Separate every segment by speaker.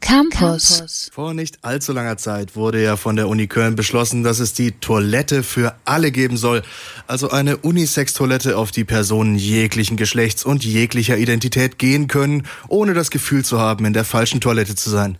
Speaker 1: Campus.
Speaker 2: Vor nicht allzu langer Zeit wurde ja von der Uni Köln beschlossen, dass es die Toilette für alle geben soll. Also eine Unisex-Toilette, auf die Personen jeglichen Geschlechts und jeglicher Identität gehen können, ohne das Gefühl zu haben, in der falschen Toilette zu sein.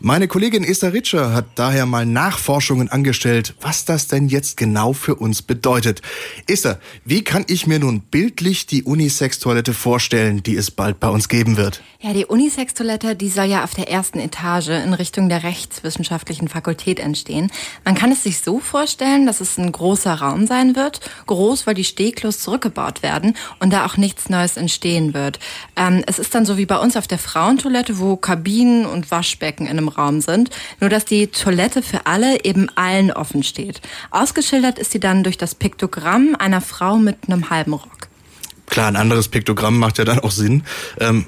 Speaker 2: Meine Kollegin Esther Ritscher hat daher mal Nachforschungen angestellt, was das denn jetzt genau für uns bedeutet. Esther, wie kann ich mir nun bildlich die Unisex-Toilette vorstellen, die es bald bei uns geben wird?
Speaker 3: Ja, die Unisex-Toilette, die soll ja auf der ersten Etage in Richtung der rechtswissenschaftlichen Fakultät entstehen. Man kann es sich so vorstellen, dass es ein großer Raum sein wird, groß, weil die Stehklos zurückgebaut werden und da auch nichts Neues entstehen wird. Ähm, es ist dann so wie bei uns auf der Frauentoilette, wo Kabinen und Waschbecken in einem Raum sind, nur dass die Toilette für alle eben allen offen steht. Ausgeschildert ist sie dann durch das Piktogramm einer Frau mit einem halben Rock.
Speaker 2: Klar, ein anderes Piktogramm macht ja dann auch Sinn. Ähm,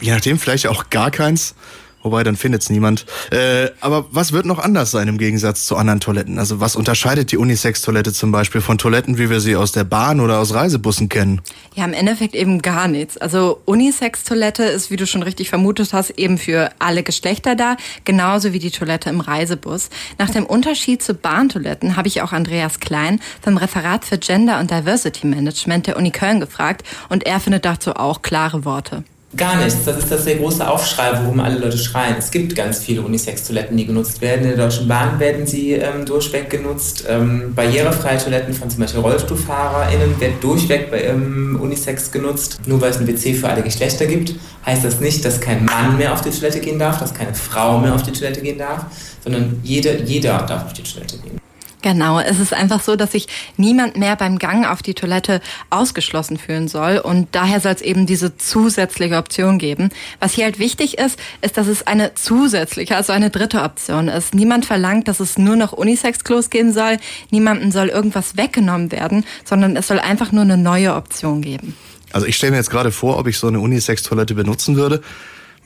Speaker 2: je nachdem, vielleicht auch gar keins. Wobei, dann findet's niemand. Äh, aber was wird noch anders sein im Gegensatz zu anderen Toiletten? Also was unterscheidet die Unisex-Toilette zum Beispiel von Toiletten, wie wir sie aus der Bahn oder aus Reisebussen kennen?
Speaker 3: Ja, im Endeffekt eben gar nichts. Also Unisex-Toilette ist, wie du schon richtig vermutet hast, eben für alle Geschlechter da, genauso wie die Toilette im Reisebus. Nach dem Unterschied zu Bahntoiletten habe ich auch Andreas Klein vom Referat für Gender und Diversity Management der Uni Köln gefragt und er findet dazu auch klare Worte.
Speaker 4: Gar nichts. Das ist das sehr große Aufschrei, worum alle Leute schreien. Es gibt ganz viele Unisex-Toiletten, die genutzt werden. In der Deutschen Bahn werden sie ähm, durchweg genutzt. Ähm, barrierefreie Toiletten von zum Beispiel RollstuhlfahrerInnen werden durchweg bei ähm, Unisex genutzt. Nur weil es ein WC für alle Geschlechter gibt, heißt das nicht, dass kein Mann mehr auf die Toilette gehen darf, dass keine Frau mehr auf die Toilette gehen darf, sondern jede, jeder darf auf die Toilette gehen.
Speaker 3: Genau, es ist einfach so, dass sich niemand mehr beim Gang auf die Toilette ausgeschlossen fühlen soll und daher soll es eben diese zusätzliche Option geben. Was hier halt wichtig ist, ist, dass es eine zusätzliche, also eine dritte Option ist. Niemand verlangt, dass es nur noch Unisex-Klos geben soll, niemandem soll irgendwas weggenommen werden, sondern es soll einfach nur eine neue Option geben.
Speaker 2: Also ich stelle mir jetzt gerade vor, ob ich so eine Unisex-Toilette benutzen würde.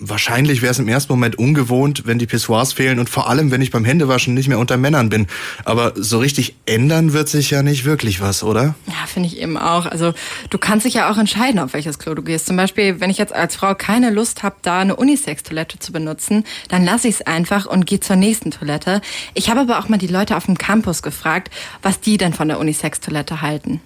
Speaker 2: Wahrscheinlich wäre es im ersten Moment ungewohnt, wenn die Pissoirs fehlen und vor allem, wenn ich beim Händewaschen nicht mehr unter Männern bin. Aber so richtig ändern wird sich ja nicht wirklich was, oder?
Speaker 3: Ja, finde ich eben auch. Also du kannst dich ja auch entscheiden, auf welches Klo du gehst. Zum Beispiel, wenn ich jetzt als Frau keine Lust habe, da eine Unisex-Toilette zu benutzen, dann lasse ich es einfach und gehe zur nächsten Toilette. Ich habe aber auch mal die Leute auf dem Campus gefragt, was die denn von der Unisex-Toilette halten.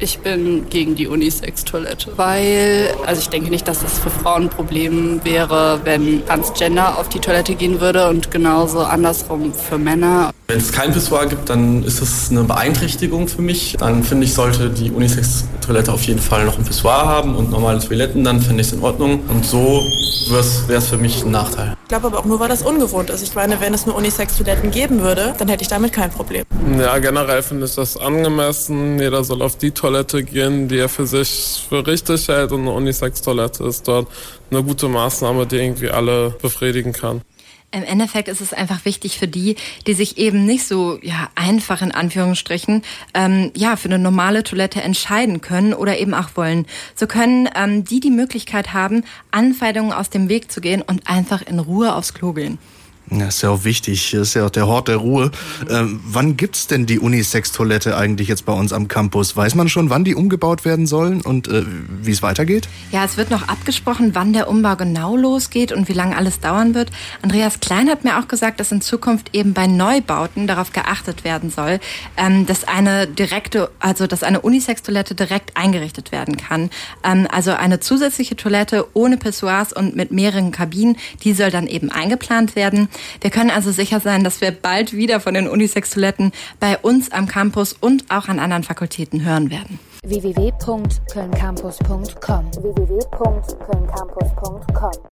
Speaker 5: Ich bin gegen die Unisex-Toilette, weil, also ich denke nicht, dass es für Frauen ein Problem wäre, wenn Transgender auf die Toilette gehen würde und genauso andersrum für Männer.
Speaker 6: Wenn es kein Pissoir gibt, dann ist das eine Beeinträchtigung für mich. Dann finde ich, sollte die Unisex-Toilette auf jeden Fall noch ein Pissoir haben und normale Toiletten, dann finde ich es in Ordnung. Und so wäre es für mich ein Nachteil.
Speaker 7: Ich glaube aber auch nur, weil das ungewohnt ist. Ich meine, wenn es nur Unisex-Toiletten geben würde, dann hätte ich damit kein Problem.
Speaker 8: Ja, generell finde ich das angemessen. Jeder soll auf die Toilette gehen, die er für sich für richtig hält. Und eine Unisex-Toilette ist dort eine gute Maßnahme, die irgendwie alle befriedigen kann.
Speaker 3: Im Endeffekt ist es einfach wichtig für die, die sich eben nicht so ja einfach in Anführungsstrichen ähm, ja für eine normale Toilette entscheiden können oder eben auch wollen. So können ähm, die die Möglichkeit haben, Anfeindungen aus dem Weg zu gehen und einfach in Ruhe aufs Klo gehen.
Speaker 2: Das ist ja auch wichtig. Das ist ja auch der Hort der Ruhe. Ähm, wann gibt's denn die Unisex-Toilette eigentlich jetzt bei uns am Campus? Weiß man schon, wann die umgebaut werden sollen und äh, wie es weitergeht?
Speaker 3: Ja, es wird noch abgesprochen, wann der Umbau genau losgeht und wie lange alles dauern wird. Andreas Klein hat mir auch gesagt, dass in Zukunft eben bei Neubauten darauf geachtet werden soll, ähm, dass eine direkte, also dass eine Unisex-Toilette direkt eingerichtet werden kann. Ähm, also eine zusätzliche Toilette ohne Pissoirs und mit mehreren Kabinen, die soll dann eben eingeplant werden. Wir können also sicher sein, dass wir bald wieder von den Unisex-Toiletten bei uns am Campus und auch an anderen Fakultäten hören werden.
Speaker 1: www.kölncampus.com www